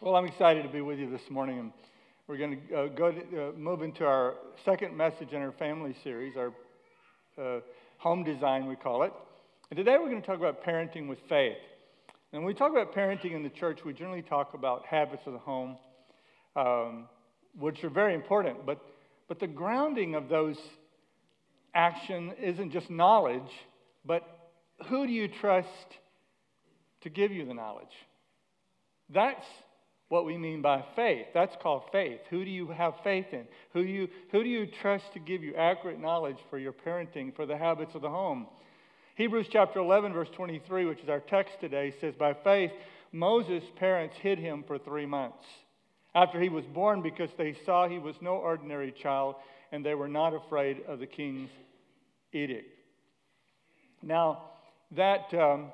Well, I'm excited to be with you this morning, and we're going to uh, go to, uh, move into our second message in our family series, our uh, home design, we call it. And today we're going to talk about parenting with faith. And when we talk about parenting in the church, we generally talk about habits of the home, um, which are very important. But, but the grounding of those action isn't just knowledge, but who do you trust to give you the knowledge? That's what we mean by faith. That's called faith. Who do you have faith in? Who do you, who do you trust to give you accurate knowledge for your parenting, for the habits of the home? Hebrews chapter 11, verse 23, which is our text today, says, By faith, Moses' parents hid him for three months after he was born because they saw he was no ordinary child and they were not afraid of the king's edict. Now, that. Um,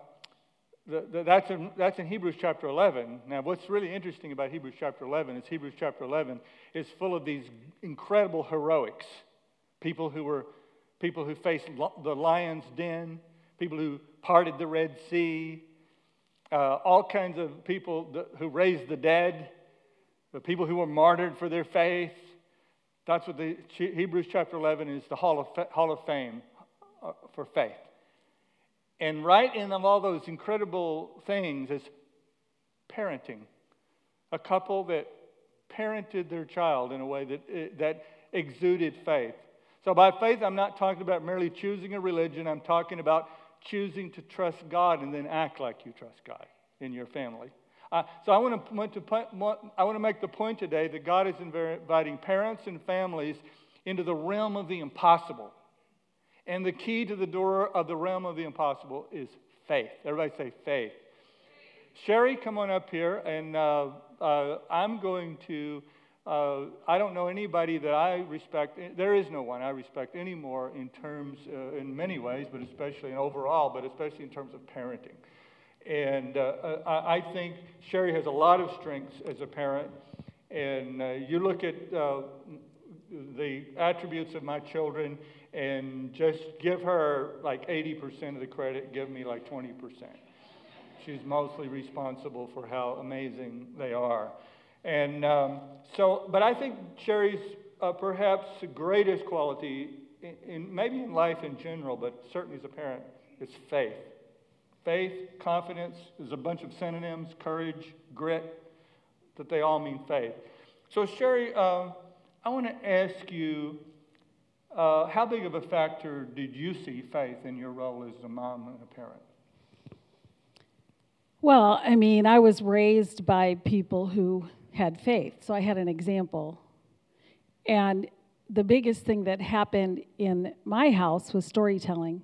the, the, that's, in, that's in Hebrews chapter 11. Now, what's really interesting about Hebrews chapter 11 is Hebrews chapter 11 is full of these incredible heroics. People who were people who faced the lion's den, people who parted the Red Sea, uh, all kinds of people who raised the dead, the people who were martyred for their faith. That's what the Hebrews chapter 11 is the Hall of, Hall of Fame uh, for faith. And right in all those incredible things is parenting. A couple that parented their child in a way that, eh, that exuded faith. So, by faith, I'm not talking about merely choosing a religion, I'm talking about choosing to trust God and then act like you trust God in your family. Uh, so, I want, to, I want to make the point today that God is inviting parents and families into the realm of the impossible. And the key to the door of the realm of the impossible is faith. Everybody say faith. Sherry, come on up here, and uh, uh, I'm going to. Uh, I don't know anybody that I respect. There is no one I respect anymore in terms, uh, in many ways, but especially in overall, but especially in terms of parenting. And uh, uh, I think Sherry has a lot of strengths as a parent. And you look at the attributes of my children, and just give her like 80% of the credit, give me like 20%. She's mostly responsible for how amazing they are. And um, so, but I think Sherry's uh, perhaps the greatest quality, in, in, maybe in life in general, but certainly as a parent, is faith. Faith, confidence, there's a bunch of synonyms courage, grit, that they all mean faith. So, Sherry, uh, I want to ask you uh, how big of a factor did you see faith in your role as a mom and a parent? Well, I mean, I was raised by people who had faith, so I had an example. And the biggest thing that happened in my house was storytelling.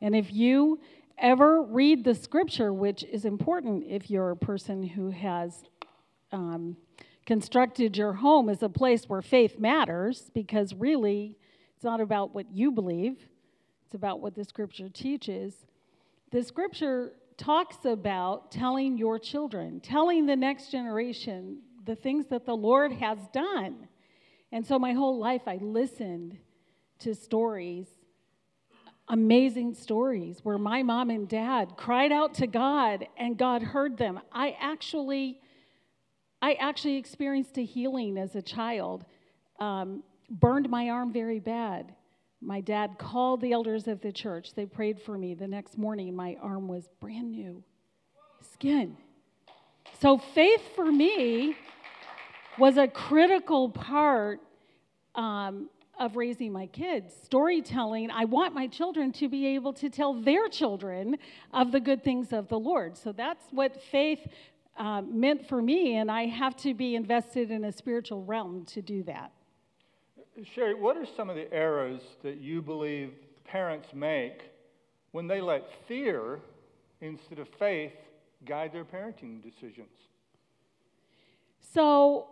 And if you ever read the scripture, which is important if you're a person who has um, constructed your home as a place where faith matters because really it's not about what you believe, it's about what the scripture teaches. The scripture talks about telling your children, telling the next generation the things that the Lord has done. And so my whole life I listened to stories, amazing stories, where my mom and dad cried out to God and God heard them. I actually I actually experienced a healing as a child. Um, burned my arm very bad. My dad called the elders of the church. They prayed for me. The next morning, my arm was brand new skin. So, faith for me was a critical part um, of raising my kids. Storytelling, I want my children to be able to tell their children of the good things of the Lord. So, that's what faith uh, meant for me, and I have to be invested in a spiritual realm to do that. Sherry, what are some of the errors that you believe parents make when they let fear instead of faith guide their parenting decisions? So,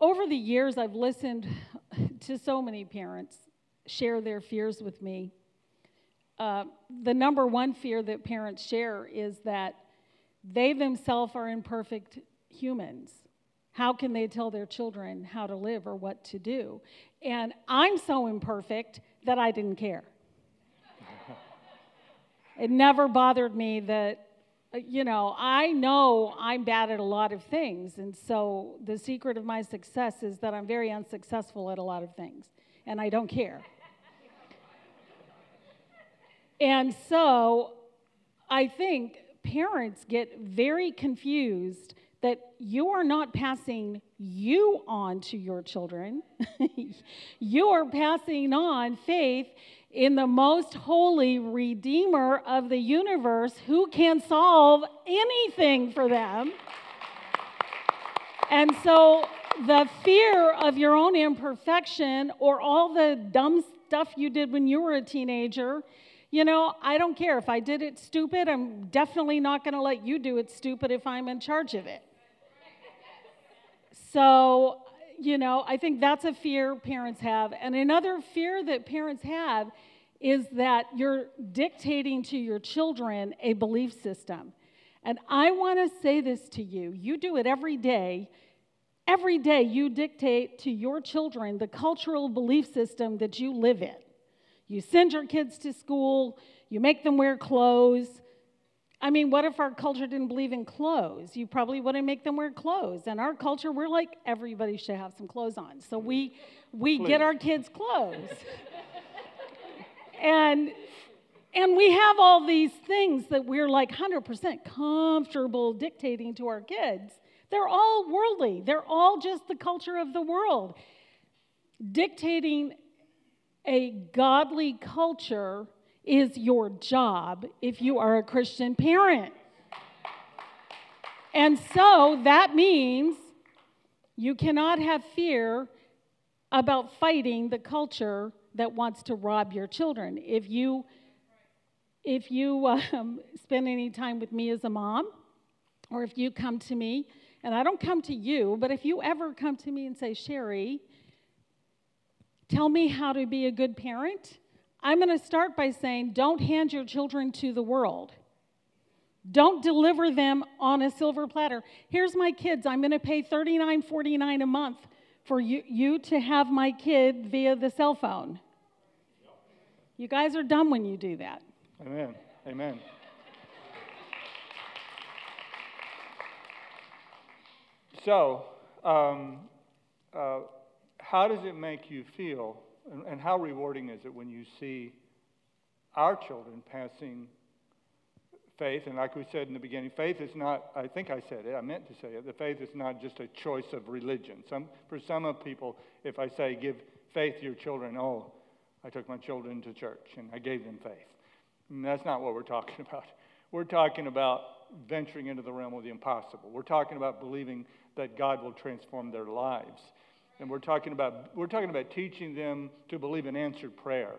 over the years, I've listened to so many parents share their fears with me. Uh, the number one fear that parents share is that they themselves are imperfect humans. How can they tell their children how to live or what to do? And I'm so imperfect that I didn't care. it never bothered me that uh, you know, I know I'm bad at a lot of things. And so the secret of my success is that I'm very unsuccessful at a lot of things. And I don't care. and so I think parents get very confused that you are not passing you on to your children. you are passing on faith in the most holy Redeemer of the universe who can solve anything for them. And so the fear of your own imperfection or all the dumb stuff you did when you were a teenager you know, I don't care. If I did it stupid, I'm definitely not going to let you do it stupid if I'm in charge of it. So, you know, I think that's a fear parents have. And another fear that parents have is that you're dictating to your children a belief system. And I want to say this to you you do it every day. Every day, you dictate to your children the cultural belief system that you live in. You send your kids to school, you make them wear clothes, I mean, what if our culture didn't believe in clothes? You probably wouldn't make them wear clothes. And our culture, we're like everybody should have some clothes on. So we we Please. get our kids clothes. and and we have all these things that we're like 100% comfortable dictating to our kids. They're all worldly. They're all just the culture of the world. Dictating a godly culture is your job if you are a Christian parent. And so that means you cannot have fear about fighting the culture that wants to rob your children. If you if you um, spend any time with me as a mom, or if you come to me, and I don't come to you, but if you ever come to me and say, Sherry, tell me how to be a good parent, I'm going to start by saying don't hand your children to the world. Don't deliver them on a silver platter. Here's my kids. I'm going to pay $39.49 a month for you, you to have my kid via the cell phone. You guys are dumb when you do that. Amen. Amen. So, um, uh, how does it make you feel and, and how rewarding is it when you see our children passing faith? And like we said in the beginning, faith is not, I think I said it, I meant to say it, the faith is not just a choice of religion. Some, for some of people, if I say give faith to your children, oh, I took my children to church and I gave them faith. And that's not what we're talking about. We're talking about venturing into the realm of the impossible. We're talking about believing that God will transform their lives and we're talking about we're talking about teaching them to believe in answered prayer.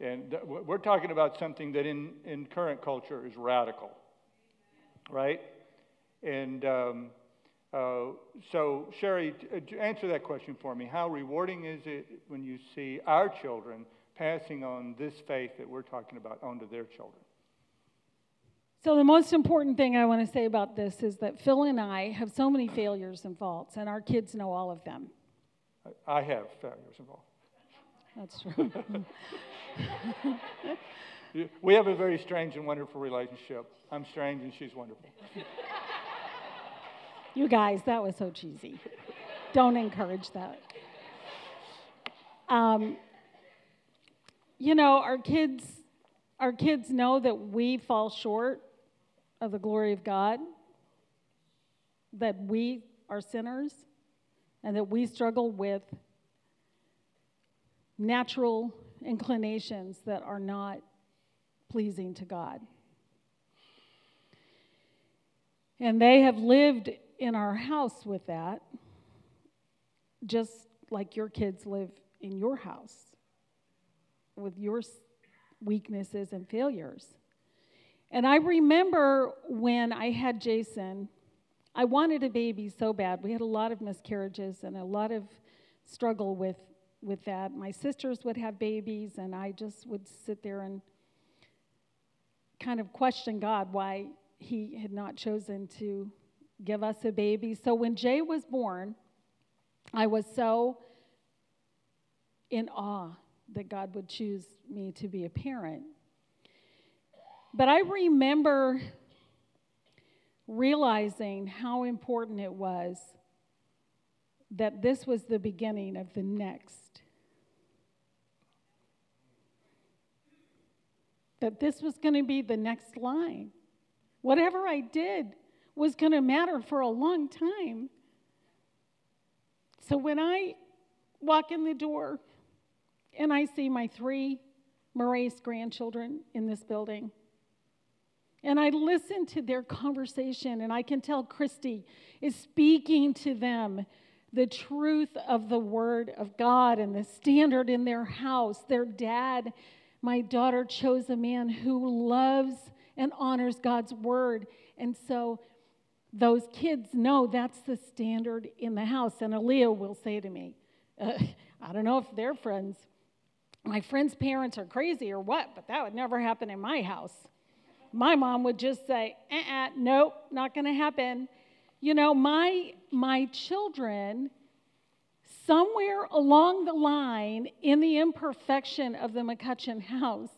And we're talking about something that in, in current culture is radical right? And um, uh, so sherry answer that question for me. How rewarding is it when you see our children passing on this faith that we're talking about onto their children? So, the most important thing I want to say about this is that Phil and I have so many failures and faults, and our kids know all of them. I have failures involved. That's true. we have a very strange and wonderful relationship. I'm strange and she's wonderful. You guys, that was so cheesy. Don't encourage that. Um, you know, our kids, our kids know that we fall short of the glory of God, that we are sinners, and that we struggle with natural inclinations that are not pleasing to God. And they have lived in our house with that, just like your kids live in your house with your weaknesses and failures. And I remember when I had Jason I wanted a baby so bad. We had a lot of miscarriages and a lot of struggle with, with that. My sisters would have babies, and I just would sit there and kind of question God why He had not chosen to give us a baby. So when Jay was born, I was so in awe that God would choose me to be a parent. But I remember realizing how important it was that this was the beginning of the next. That this was going to be the next line. Whatever I did was going to matter for a long time. So when I walk in the door and I see my three Moraes grandchildren in this building, and I listen to their conversation, and I can tell Christy is speaking to them the truth of the Word of God and the standard in their house. Their dad, my daughter, chose a man who loves and honors God's Word. And so those kids know that's the standard in the house. And Aaliyah will say to me, uh, I don't know if they're friends. My friends' parents are crazy or what, but that would never happen in my house. My mom would just say, uh-uh, nope, not going to happen. You know, my, my children, somewhere along the line in the imperfection of the McCutcheon house,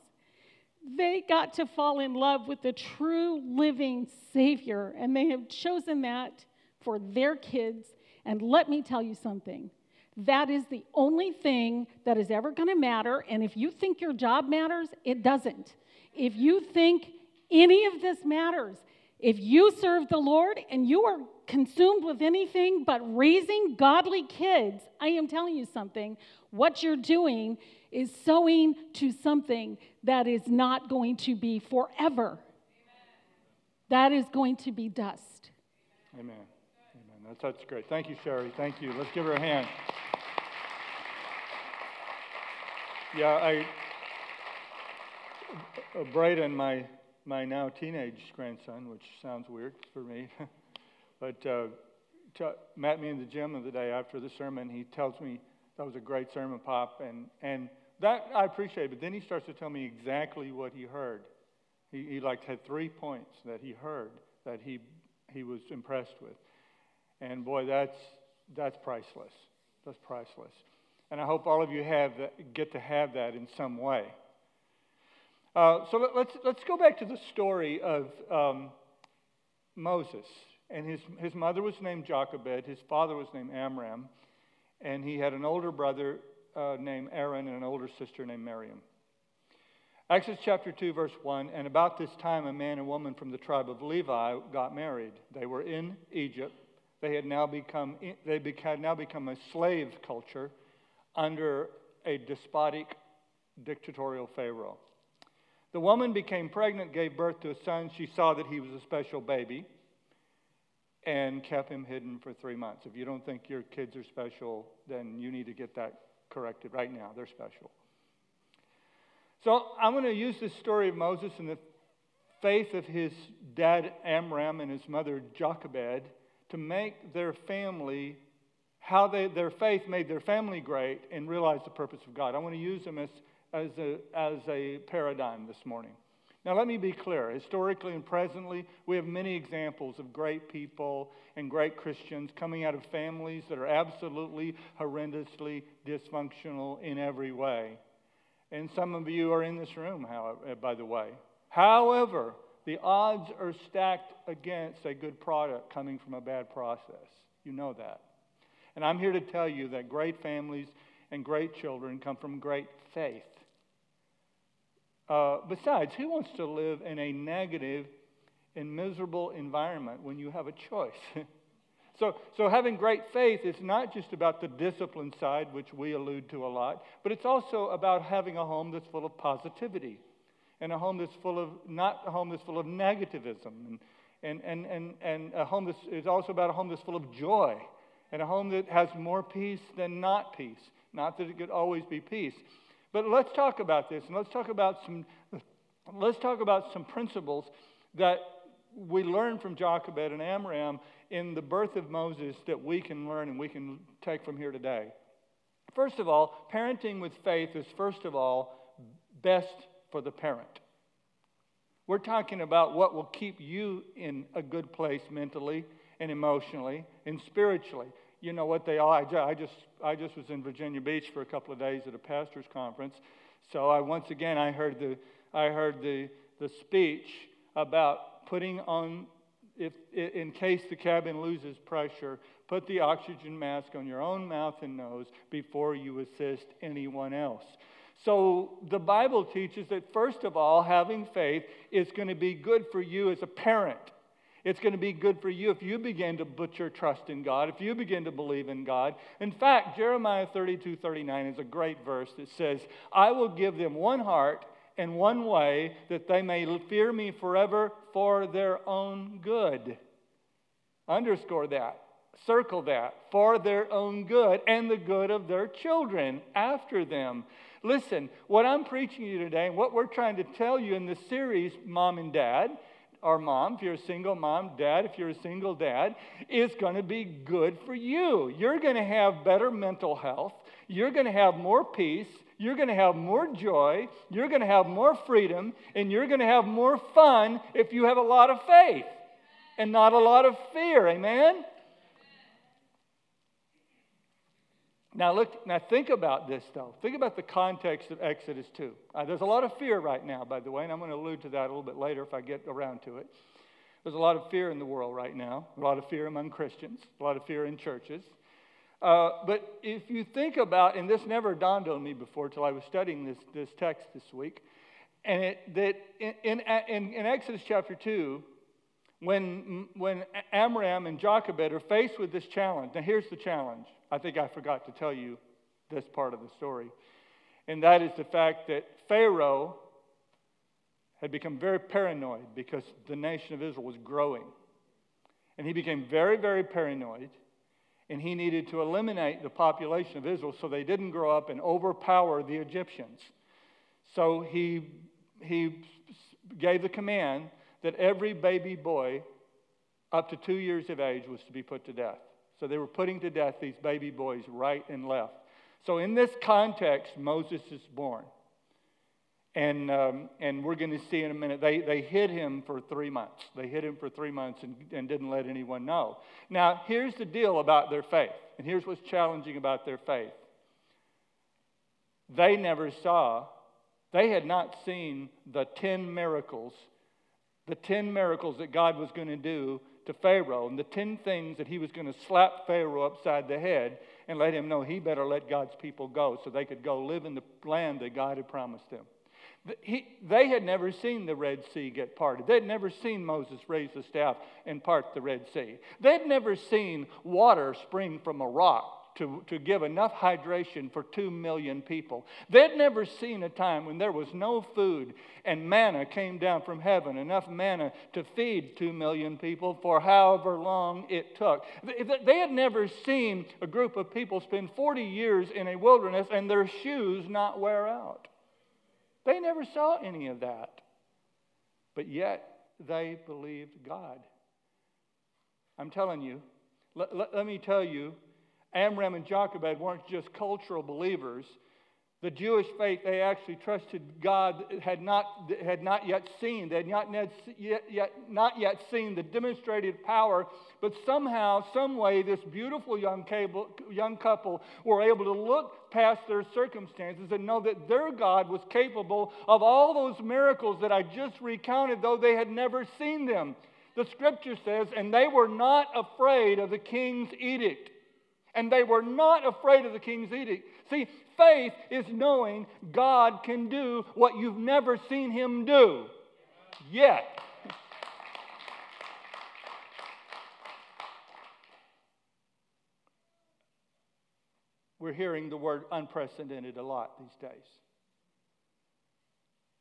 they got to fall in love with the true living Savior, and they have chosen that for their kids. And let me tell you something that is the only thing that is ever going to matter. And if you think your job matters, it doesn't. If you think any of this matters, if you serve the Lord and you are consumed with anything but raising godly kids, I am telling you something. What you're doing is sowing to something that is not going to be forever. Amen. That is going to be dust. Amen. Amen. That's, that's great. Thank you, Sherry. Thank you. Let's give her a hand. Yeah, I, Braden, my my now teenage grandson, which sounds weird for me, but uh, t- met me in the gym the day after the sermon. He tells me that was a great sermon, Pop, and and that I appreciate. But then he starts to tell me exactly what he heard. He, he like had three points that he heard that he he was impressed with, and boy, that's that's priceless. That's priceless. And I hope all of you have that, get to have that in some way. Uh, so let, us let's, let's go back to the story of um, Moses. And his, his mother was named Jochebed, his father was named Amram, and he had an older brother uh, named Aaron and an older sister named Miriam. Exodus chapter 2, verse 1 And about this time, a man and woman from the tribe of Levi got married. They were in Egypt. They had now become, they had now become a slave culture under a despotic, dictatorial Pharaoh. The woman became pregnant, gave birth to a son. She saw that he was a special baby and kept him hidden for three months. If you don't think your kids are special, then you need to get that corrected right now. They're special. So I'm going to use this story of Moses and the faith of his dad Amram and his mother Jochebed to make their family, how they, their faith made their family great and realize the purpose of God. I want to use them as as a, as a paradigm this morning. Now, let me be clear. Historically and presently, we have many examples of great people and great Christians coming out of families that are absolutely horrendously dysfunctional in every way. And some of you are in this room, however, uh, by the way. However, the odds are stacked against a good product coming from a bad process. You know that. And I'm here to tell you that great families and great children come from great faith. Uh, besides, who wants to live in a negative and miserable environment when you have a choice? so, so, having great faith is not just about the discipline side, which we allude to a lot, but it's also about having a home that's full of positivity and a home that's full of, not a home that's full of negativism. And, and, and, and, and a home that is also about a home that's full of joy and a home that has more peace than not peace. Not that it could always be peace. But let's talk about this, and let's talk about some, let's talk about some principles that we learn from Jochebed and Amram in the birth of Moses that we can learn and we can take from here today. First of all, parenting with faith is, first of all, best for the parent. We're talking about what will keep you in a good place mentally and emotionally and spiritually you know what they are. I just, I just was in Virginia Beach for a couple of days at a pastor's conference. So I, once again, I heard the, I heard the, the speech about putting on if, in case the cabin loses pressure, put the oxygen mask on your own mouth and nose before you assist anyone else. So the Bible teaches that, first of all, having faith is going to be good for you as a parent. It's going to be good for you if you begin to put your trust in God, if you begin to believe in God. In fact, Jeremiah 32 39 is a great verse that says, I will give them one heart and one way that they may fear me forever for their own good. Underscore that. Circle that. For their own good and the good of their children after them. Listen, what I'm preaching you today and what we're trying to tell you in this series, Mom and Dad, or mom, if you're a single mom, dad, if you're a single dad, is going to be good for you. You're going to have better mental health. You're going to have more peace. You're going to have more joy. You're going to have more freedom. And you're going to have more fun if you have a lot of faith and not a lot of fear. Amen? Now look. Now think about this, though. Think about the context of Exodus 2. Uh, there's a lot of fear right now, by the way, and I'm going to allude to that a little bit later if I get around to it. There's a lot of fear in the world right now. A lot of fear among Christians. A lot of fear in churches. Uh, but if you think about, and this never dawned on me before until I was studying this, this text this week, and it, that in, in, in Exodus chapter 2, when, when Amram and Jochebed are faced with this challenge, now here's the challenge. I think I forgot to tell you this part of the story. And that is the fact that Pharaoh had become very paranoid because the nation of Israel was growing. And he became very, very paranoid. And he needed to eliminate the population of Israel so they didn't grow up and overpower the Egyptians. So he, he gave the command that every baby boy up to two years of age was to be put to death. So they were putting to death these baby boys right and left. So in this context, Moses is born. And, um, and we're going to see in a minute, they, they hid him for three months. They hid him for three months and, and didn't let anyone know. Now, here's the deal about their faith, and here's what's challenging about their faith. They never saw, they had not seen the 10 miracles the 10 miracles that God was going to do to Pharaoh and the 10 things that he was going to slap Pharaoh upside the head and let him know he better let God's people go so they could go live in the land that God had promised them. He, they had never seen the Red Sea get parted. They'd never seen Moses raise the staff and part the Red Sea. They'd never seen water spring from a rock to, to give enough hydration for two million people. They'd never seen a time when there was no food and manna came down from heaven, enough manna to feed two million people for however long it took. They had never seen a group of people spend 40 years in a wilderness and their shoes not wear out. They never saw any of that. But yet, they believed God. I'm telling you, let, let, let me tell you, Amram and Jochebed weren't just cultural believers. The Jewish faith, they actually trusted God, had not, had not yet seen. They had not yet, yet, not yet seen the demonstrated power, but somehow, some way, this beautiful young, cable, young couple were able to look past their circumstances and know that their God was capable of all those miracles that I just recounted, though they had never seen them. The scripture says, and they were not afraid of the king's edict and they were not afraid of the king's edict. See, faith is knowing God can do what you've never seen him do yet. We're hearing the word unprecedented a lot these days.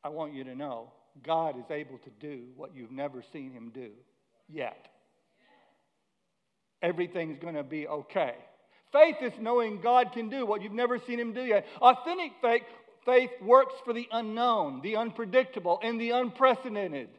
I want you to know God is able to do what you've never seen him do yet. Everything's going to be okay. Faith is knowing God can do what you've never seen Him do yet. Authentic faith, faith works for the unknown, the unpredictable, and the unprecedented.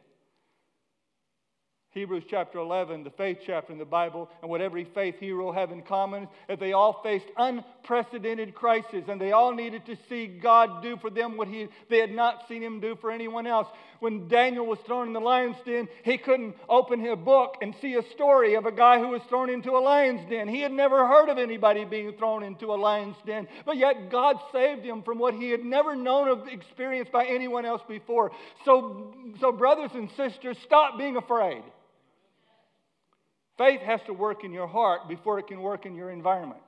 Hebrews chapter 11, the faith chapter in the Bible, and what every faith hero have in common is that they all faced unprecedented crises and they all needed to see God do for them what he, they had not seen him do for anyone else. When Daniel was thrown in the lion's den, he couldn't open his book and see a story of a guy who was thrown into a lion's den. He had never heard of anybody being thrown into a lion's den, but yet God saved him from what he had never known of experience by anyone else before. So, so brothers and sisters, stop being afraid. Faith has to work in your heart before it can work in your environment.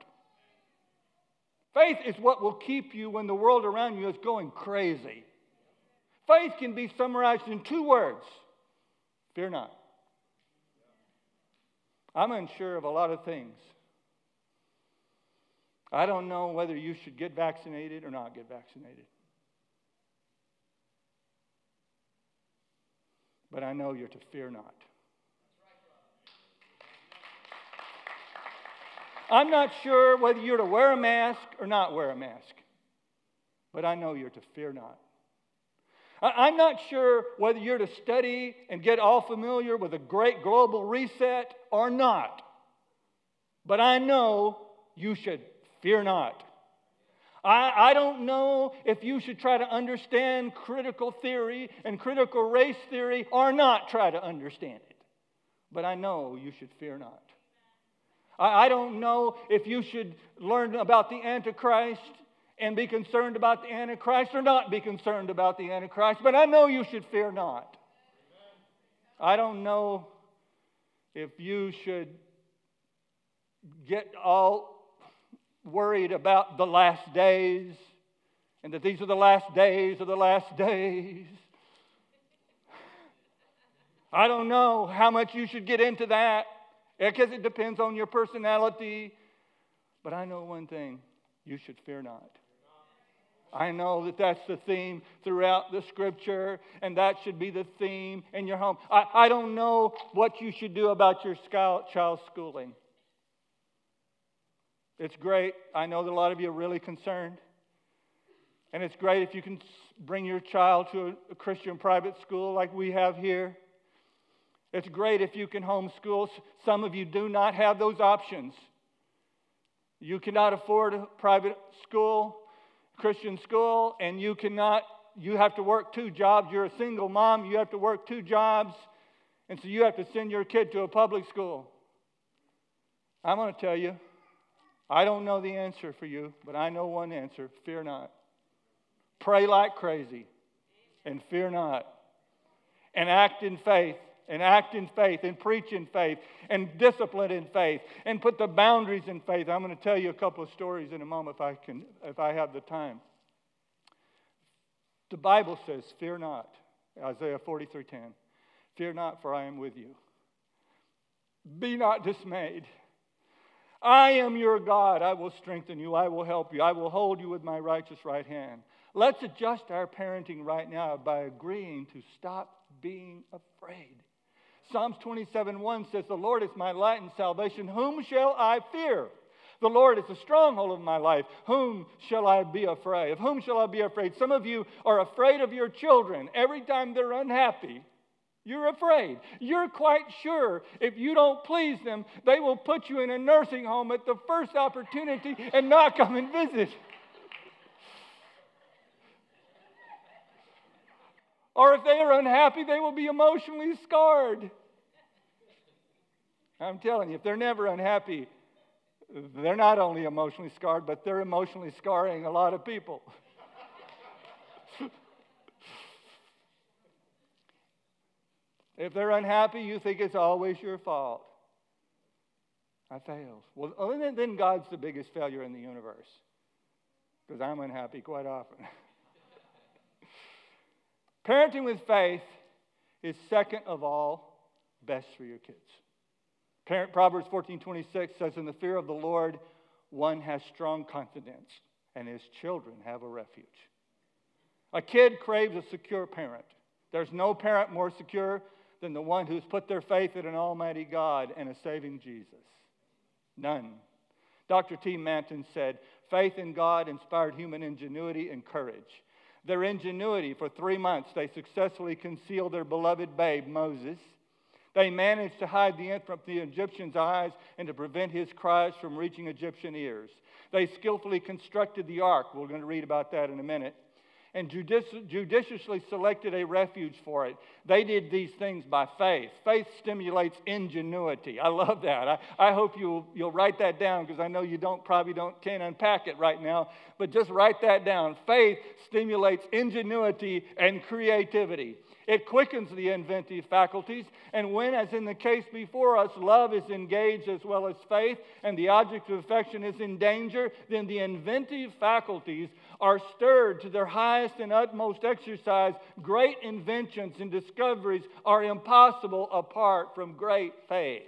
Faith is what will keep you when the world around you is going crazy. Faith can be summarized in two words fear not. I'm unsure of a lot of things. I don't know whether you should get vaccinated or not get vaccinated. But I know you're to fear not. I'm not sure whether you're to wear a mask or not wear a mask, but I know you're to fear not. I'm not sure whether you're to study and get all familiar with a great global reset or not, but I know you should fear not. I, I don't know if you should try to understand critical theory and critical race theory or not try to understand it, but I know you should fear not. I, don't know if you should learn about the Antichrist and be concerned about the Antichrist or not be concerned about the Antichrist, but I know you should fear not. I don't know if you should get all worried about the last days and that these are the last days of the last days. I don't know how much you should get into that because it depends on your personality. But I know one thing you should fear not. I know that that's the theme throughout the scripture, and that should be the theme in your home. I, I don't know what you should do about your child's schooling. It's great. I know that a lot of you are really concerned. And it's great if you can bring your child to a Christian private school like we have here. It's great if you can homeschool. Some of you do not have those options. You cannot afford a private school. Christian school and you cannot, you have to work two jobs. You're a single mom, you have to work two jobs, and so you have to send your kid to a public school. I'm going to tell you, I don't know the answer for you, but I know one answer fear not. Pray like crazy and fear not. And act in faith and act in faith and preach in faith and discipline in faith and put the boundaries in faith. I'm going to tell you a couple of stories in a moment if I can if I have the time. The Bible says, "Fear not." Isaiah 43:10. "Fear not, for I am with you. Be not dismayed. I am your God. I will strengthen you. I will help you. I will hold you with my righteous right hand." Let's adjust our parenting right now by agreeing to stop being afraid. Psalms 27 1 says, The Lord is my light and salvation. Whom shall I fear? The Lord is the stronghold of my life. Whom shall I be afraid? Of whom shall I be afraid? Some of you are afraid of your children. Every time they're unhappy, you're afraid. You're quite sure if you don't please them, they will put you in a nursing home at the first opportunity and not come and visit. Or if they are unhappy, they will be emotionally scarred. I'm telling you, if they're never unhappy, they're not only emotionally scarred, but they're emotionally scarring a lot of people. if they're unhappy, you think it's always your fault. I failed. Well, oh, then God's the biggest failure in the universe because I'm unhappy quite often. Parenting with faith is second of all best for your kids. Parent, Proverbs 14 26 says, In the fear of the Lord, one has strong confidence, and his children have a refuge. A kid craves a secure parent. There's no parent more secure than the one who's put their faith in an almighty God and a saving Jesus. None. Dr. T. Manton said, Faith in God inspired human ingenuity and courage. Their ingenuity, for three months, they successfully concealed their beloved babe, Moses. They managed to hide the infant from the Egyptian's eyes and to prevent his cries from reaching Egyptian ears. They skillfully constructed the ark. We're going to read about that in a minute and judici- judiciously selected a refuge for it. They did these things by faith. Faith stimulates ingenuity. I love that. I, I hope you'll, you'll write that down because I know you don't probably don't can't unpack it right now, but just write that down. Faith stimulates ingenuity and creativity. It quickens the inventive faculties. And when, as in the case before us, love is engaged as well as faith, and the object of affection is in danger, then the inventive faculties are stirred to their highest and utmost exercise. Great inventions and discoveries are impossible apart from great faith.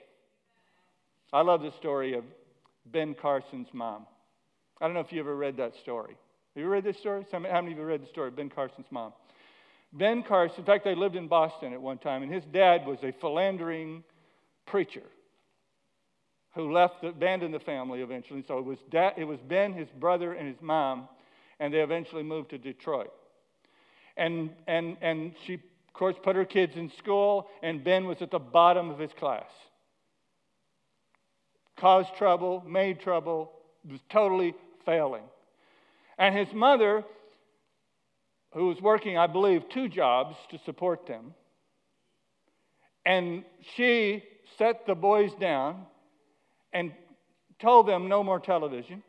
I love the story of Ben Carson's mom. I don't know if you ever read that story. Have you read this story? How many of you read the story of Ben Carson's mom? Ben Carson, in fact, they lived in Boston at one time, and his dad was a philandering preacher who left, abandoned the family eventually. So it was, dad, it was Ben, his brother, and his mom, and they eventually moved to Detroit. And, and, and she, of course, put her kids in school, and Ben was at the bottom of his class. Caused trouble, made trouble, was totally failing. And his mother, who was working, I believe, two jobs to support them, and she set the boys down and told them no more television.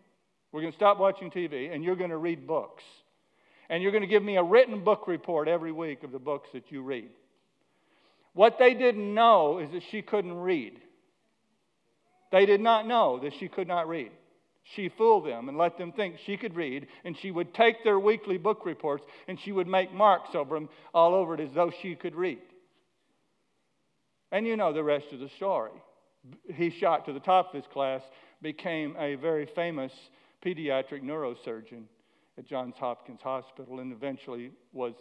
We're going to stop watching TV, and you're going to read books. And you're going to give me a written book report every week of the books that you read. What they didn't know is that she couldn't read. They did not know that she could not read. She fooled them and let them think she could read, and she would take their weekly book reports and she would make marks over them all over it as though she could read. And you know the rest of the story. He shot to the top of his class, became a very famous pediatric neurosurgeon at Johns Hopkins Hospital, and eventually was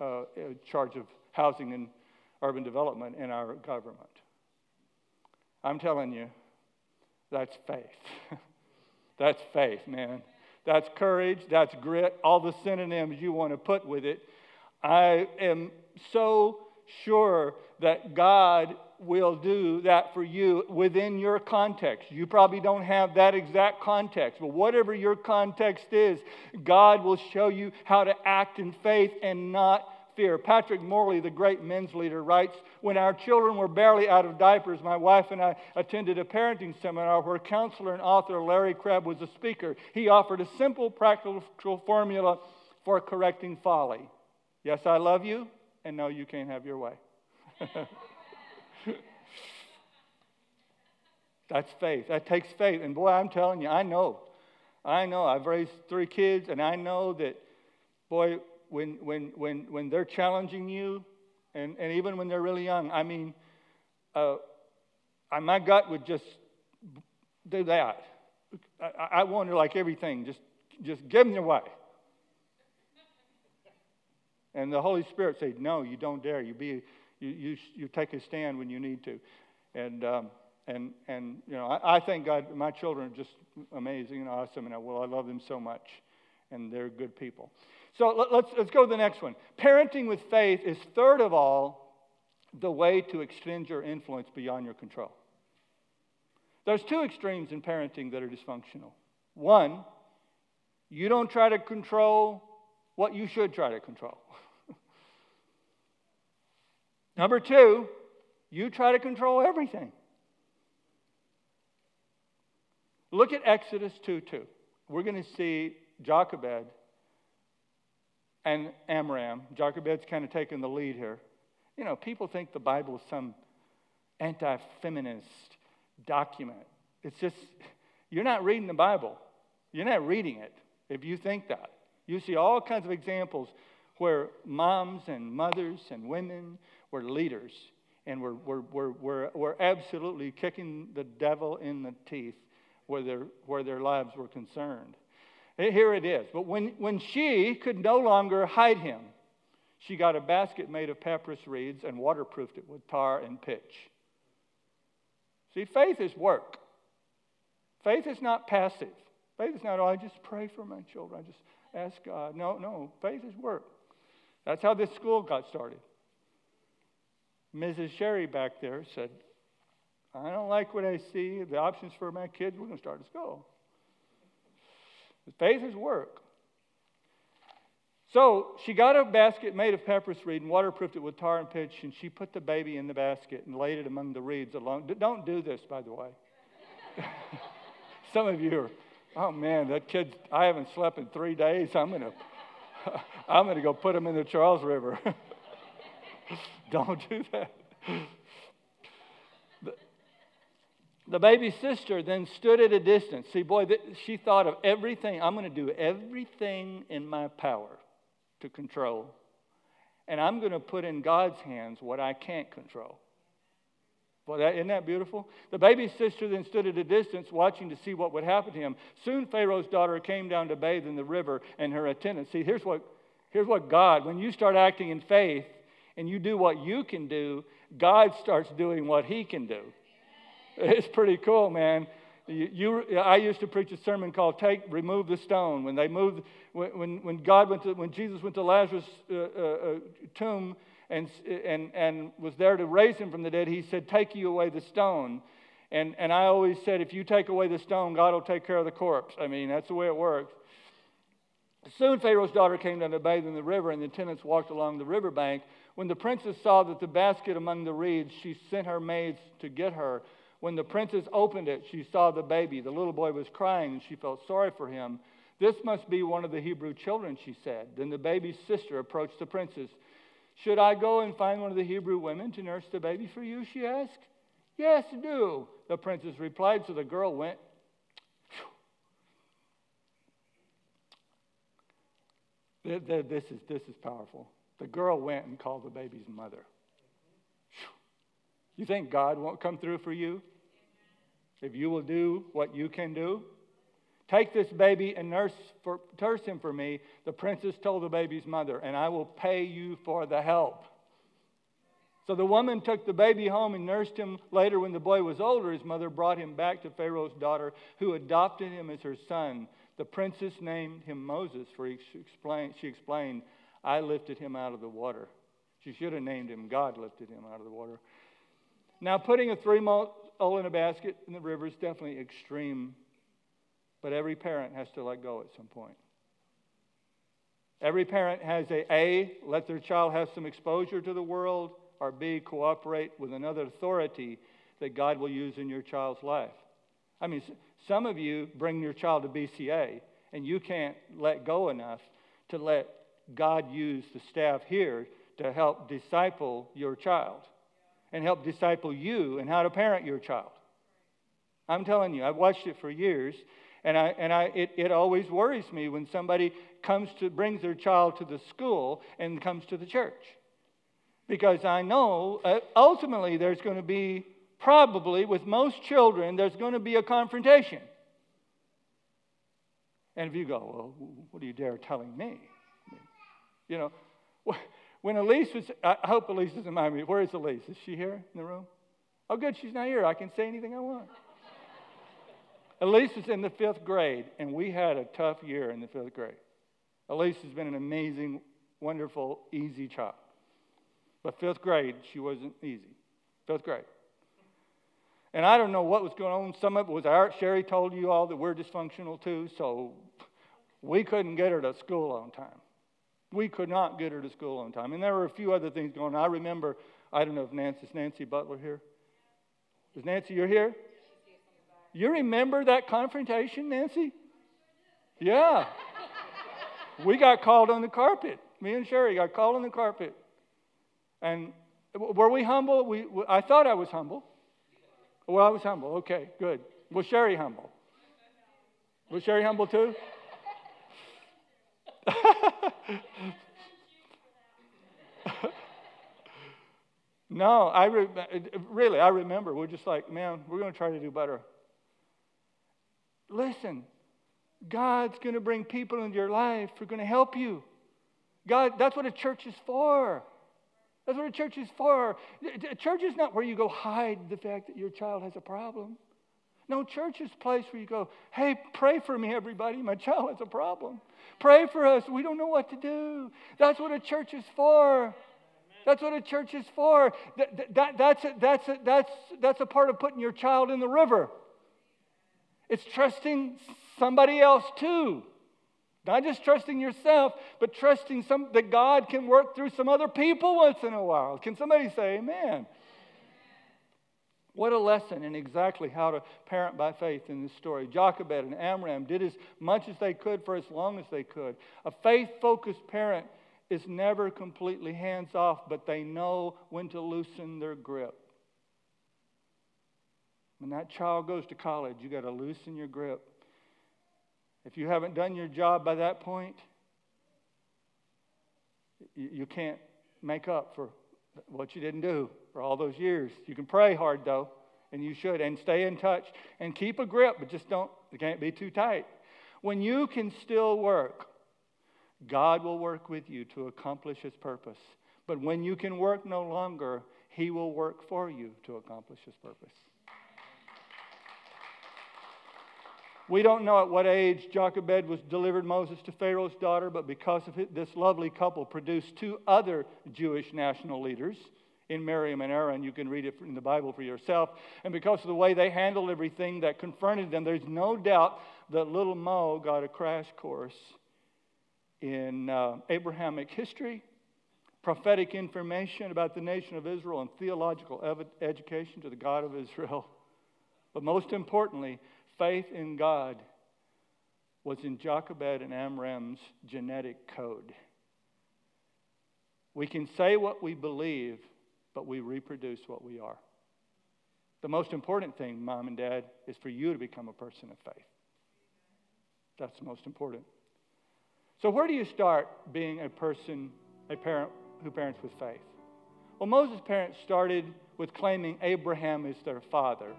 uh, in charge of housing and urban development in our government. I'm telling you, that's faith. That's faith, man. That's courage. That's grit. All the synonyms you want to put with it. I am so sure that God will do that for you within your context. You probably don't have that exact context, but whatever your context is, God will show you how to act in faith and not fear. Patrick Morley, the great men's leader, writes When our children were barely out of diapers, my wife and I attended a parenting seminar where counselor and author Larry Crabb was a speaker. He offered a simple, practical formula for correcting folly. Yes, I love you, and no, you can't have your way. That's faith. That takes faith. And boy, I'm telling you, I know. I know. I've raised three kids, and I know that, boy, when, when, when, when they're challenging you, and, and even when they're really young, I mean, uh, my gut would just do that. I, I wonder, like everything, just, just give them your way. And the Holy Spirit said, No, you don't dare. You, be, you, you, you take a stand when you need to. And, um, and, and you know, I, I thank God my children are just amazing and awesome, and I, well, I love them so much, and they're good people. So let, us let's go to the next one. Parenting with faith is, third of all, the way to extend your influence beyond your control. There's two extremes in parenting that are dysfunctional. One, you don't try to control what you should try to control. Number two, you try to control everything. Look at Exodus 2 2. We're going to see Jochebed and Amram. Jochebed's kind of taking the lead here. You know, people think the Bible is some anti feminist document. It's just, you're not reading the Bible. You're not reading it if you think that. You see all kinds of examples where moms and mothers and women were leaders and were, were, were, were, were absolutely kicking the devil in the teeth where their, where their lives were concerned. Here it is. But when, when she could no longer hide him, she got a basket made of papyrus reeds and waterproofed it with tar and pitch. See, faith is work. Faith is not passive. Faith is not, oh, I just pray for my children. I just ask God. No, no. Faith is work. That's how this school got started. Mrs. Sherry back there said, I don't like what I see. The options for my kids, we're going to start a school. Faith is work. So she got a basket made of papyrus reed and waterproofed it with tar and pitch, and she put the baby in the basket and laid it among the reeds alone. Don't do this, by the way. Some of you are, oh man, that kid, I haven't slept in three days. I'm going to. I'm going to go put him in the Charles River. Don't do that. The, baby sister then stood at a distance. See, boy, she thought of everything. I'm going to do everything in my power to control. And I'm going to put in God's hands what I can't control. Well, that, isn't that beautiful? The baby sister then stood at a distance watching to see what would happen to him. Soon Pharaoh's daughter came down to bathe in the river, and her attendants. See, here's what, here's what God, when you start acting in faith and you do what you can do, God starts doing what he can do. It's pretty cool, man. You, you, I used to preach a sermon called "Take, Remove the Stone." When they moved, when, when God went to, when Jesus went to Lazarus' uh, uh, uh tomb and, and, and was there to raise him from the dead, he said, Take you away the stone. And, and I always said, if you take away the stone, God will take care of the corpse. I mean, that's the way it works. Soon Pharaoh's daughter came down to bathe in the river, and the attendants walked along the riverbank. When the princess saw that the basket among the reeds, she sent her maids to get her. When the princess opened it, she saw the baby. The little boy was crying, and she felt sorry for him. This must be one of the Hebrew children, she said. Then the baby's sister approached the princess. Should I go and find one of the Hebrew women to nurse the baby for you? She asked. Yes, do, the princess replied. So the girl went. This is, this is powerful. The girl went and called the baby's mother. You think God won't come through for you? If you will do what you can do? Take this baby and nurse, for, nurse him for me, the princess told the baby's mother, and I will pay you for the help. So the woman took the baby home and nursed him. Later, when the boy was older, his mother brought him back to Pharaoh's daughter, who adopted him as her son. The princess named him Moses, for he explained, she explained, I lifted him out of the water. She should have named him God lifted him out of the water. Now, putting a three old in a basket in the river is definitely extreme but every parent has to let go at some point. Every parent has a A, let their child have some exposure to the world, or B, cooperate with another authority that God will use in your child's life. I mean, some of you bring your child to BCA and you can't let go enough to let God use the staff here to help disciple your child and help disciple you and how to parent your child. I'm telling you, I've watched it for years, and, I, and I, it, it always worries me when somebody comes to, brings their child to the school and comes to the church. Because I know uh, ultimately there's going to be, probably with most children, there's going to be a confrontation. And if you go, well, what do you dare telling me? You know, when Elise was, I hope Elise doesn't mind me. Where is Elise? Is she here in the room? Oh, good, she's not here. I can say anything I want. Elise was in the fifth grade, and we had a tough year in the fifth grade. Elise has been an amazing, wonderful, easy child. But fifth grade, she wasn't easy. Fifth grade. And I don't know what was going on. Some of it was our, Sherry told you all that we're dysfunctional too, so we couldn't get her to school on time. We could not get her to school on time. And there were a few other things going on. I remember, I don't know if Nancy, is Nancy Butler here? Is Nancy, you're here? You remember that confrontation, Nancy? Yeah. we got called on the carpet. Me and Sherry got called on the carpet. And were we humble? We, I thought I was humble. Well, I was humble. Okay, good. Was Sherry humble? Was Sherry humble too? no, I re- really, I remember. We're just like, man, we're going to try to do better. Listen, God's going to bring people into your life who are going to help you. God, that's what a church is for. That's what a church is for. A church is not where you go hide the fact that your child has a problem. No, church is a place where you go, hey, pray for me, everybody. My child has a problem. Pray for us. We don't know what to do. That's what a church is for. That's what a church is for. That, that, that's, a, that's, a, that's, that's a part of putting your child in the river. It's trusting somebody else too. Not just trusting yourself, but trusting some, that God can work through some other people once in a while. Can somebody say amen? What a lesson in exactly how to parent by faith in this story. Jochebed and Amram did as much as they could for as long as they could. A faith focused parent is never completely hands off, but they know when to loosen their grip. When that child goes to college, you got to loosen your grip. If you haven't done your job by that point, you can't make up for what you didn't do for all those years. You can pray hard, though, and you should, and stay in touch and keep a grip, but just don't, it can't be too tight. When you can still work, God will work with you to accomplish His purpose. But when you can work no longer, He will work for you to accomplish His purpose. We don't know at what age Jochebed was delivered Moses to Pharaoh's daughter, but because of it, this lovely couple produced two other Jewish national leaders in Miriam and Aaron. You can read it in the Bible for yourself. And because of the way they handled everything that confronted them, there's no doubt that little Mo got a crash course in uh, Abrahamic history, prophetic information about the nation of Israel, and theological ev- education to the God of Israel. But most importantly, faith in God was in Jochebed and Amram's genetic code. We can say what we believe, but we reproduce what we are. The most important thing, mom and dad, is for you to become a person of faith. That's the most important. So, where do you start being a person, a parent who parents with faith? Well, Moses' parents started with claiming Abraham is their father.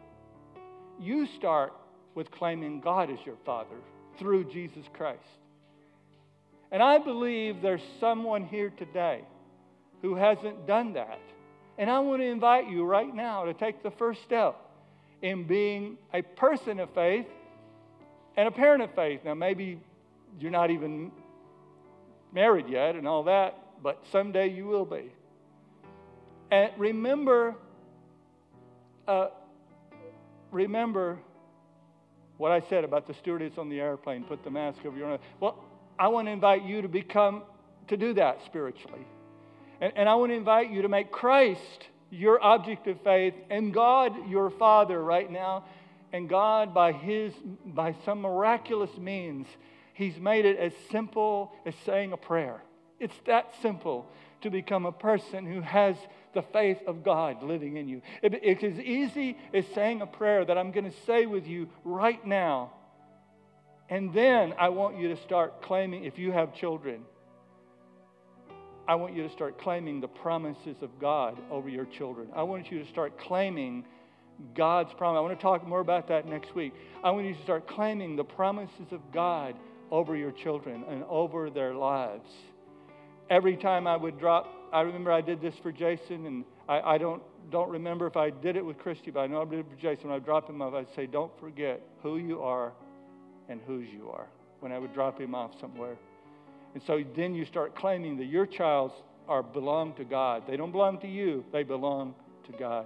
You start with claiming God as your father through Jesus Christ. And I believe there's someone here today who hasn't done that. And I want to invite you right now to take the first step in being a person of faith and a parent of faith. Now, maybe you're not even married yet and all that, but someday you will be. And remember, uh, remember what I said about the stewardess on the airplane, put the mask over your nose. Well, I want to invite you to become, to do that spiritually. And, and I want to invite you to make Christ your object of faith and God your Father right now. And God, by His, by some miraculous means, He's made it as simple as saying a prayer. It's that simple to become a person who has the faith of God living in you. It, it's as easy as saying a prayer that I'm going to say with you right now. And then I want you to start claiming, if you have children, I want you to start claiming the promises of God over your children. I want you to start claiming God's promise. I want to talk more about that next week. I want you to start claiming the promises of God over your children and over their lives. Every time I would drop, I remember I did this for Jason, and I, I don't, don't remember if I did it with Christy, but I know I did it for Jason. When I drop him off, I'd say, Don't forget who you are and whose you are when I would drop him off somewhere. And so then you start claiming that your childs are belong to God. They don't belong to you, they belong to God.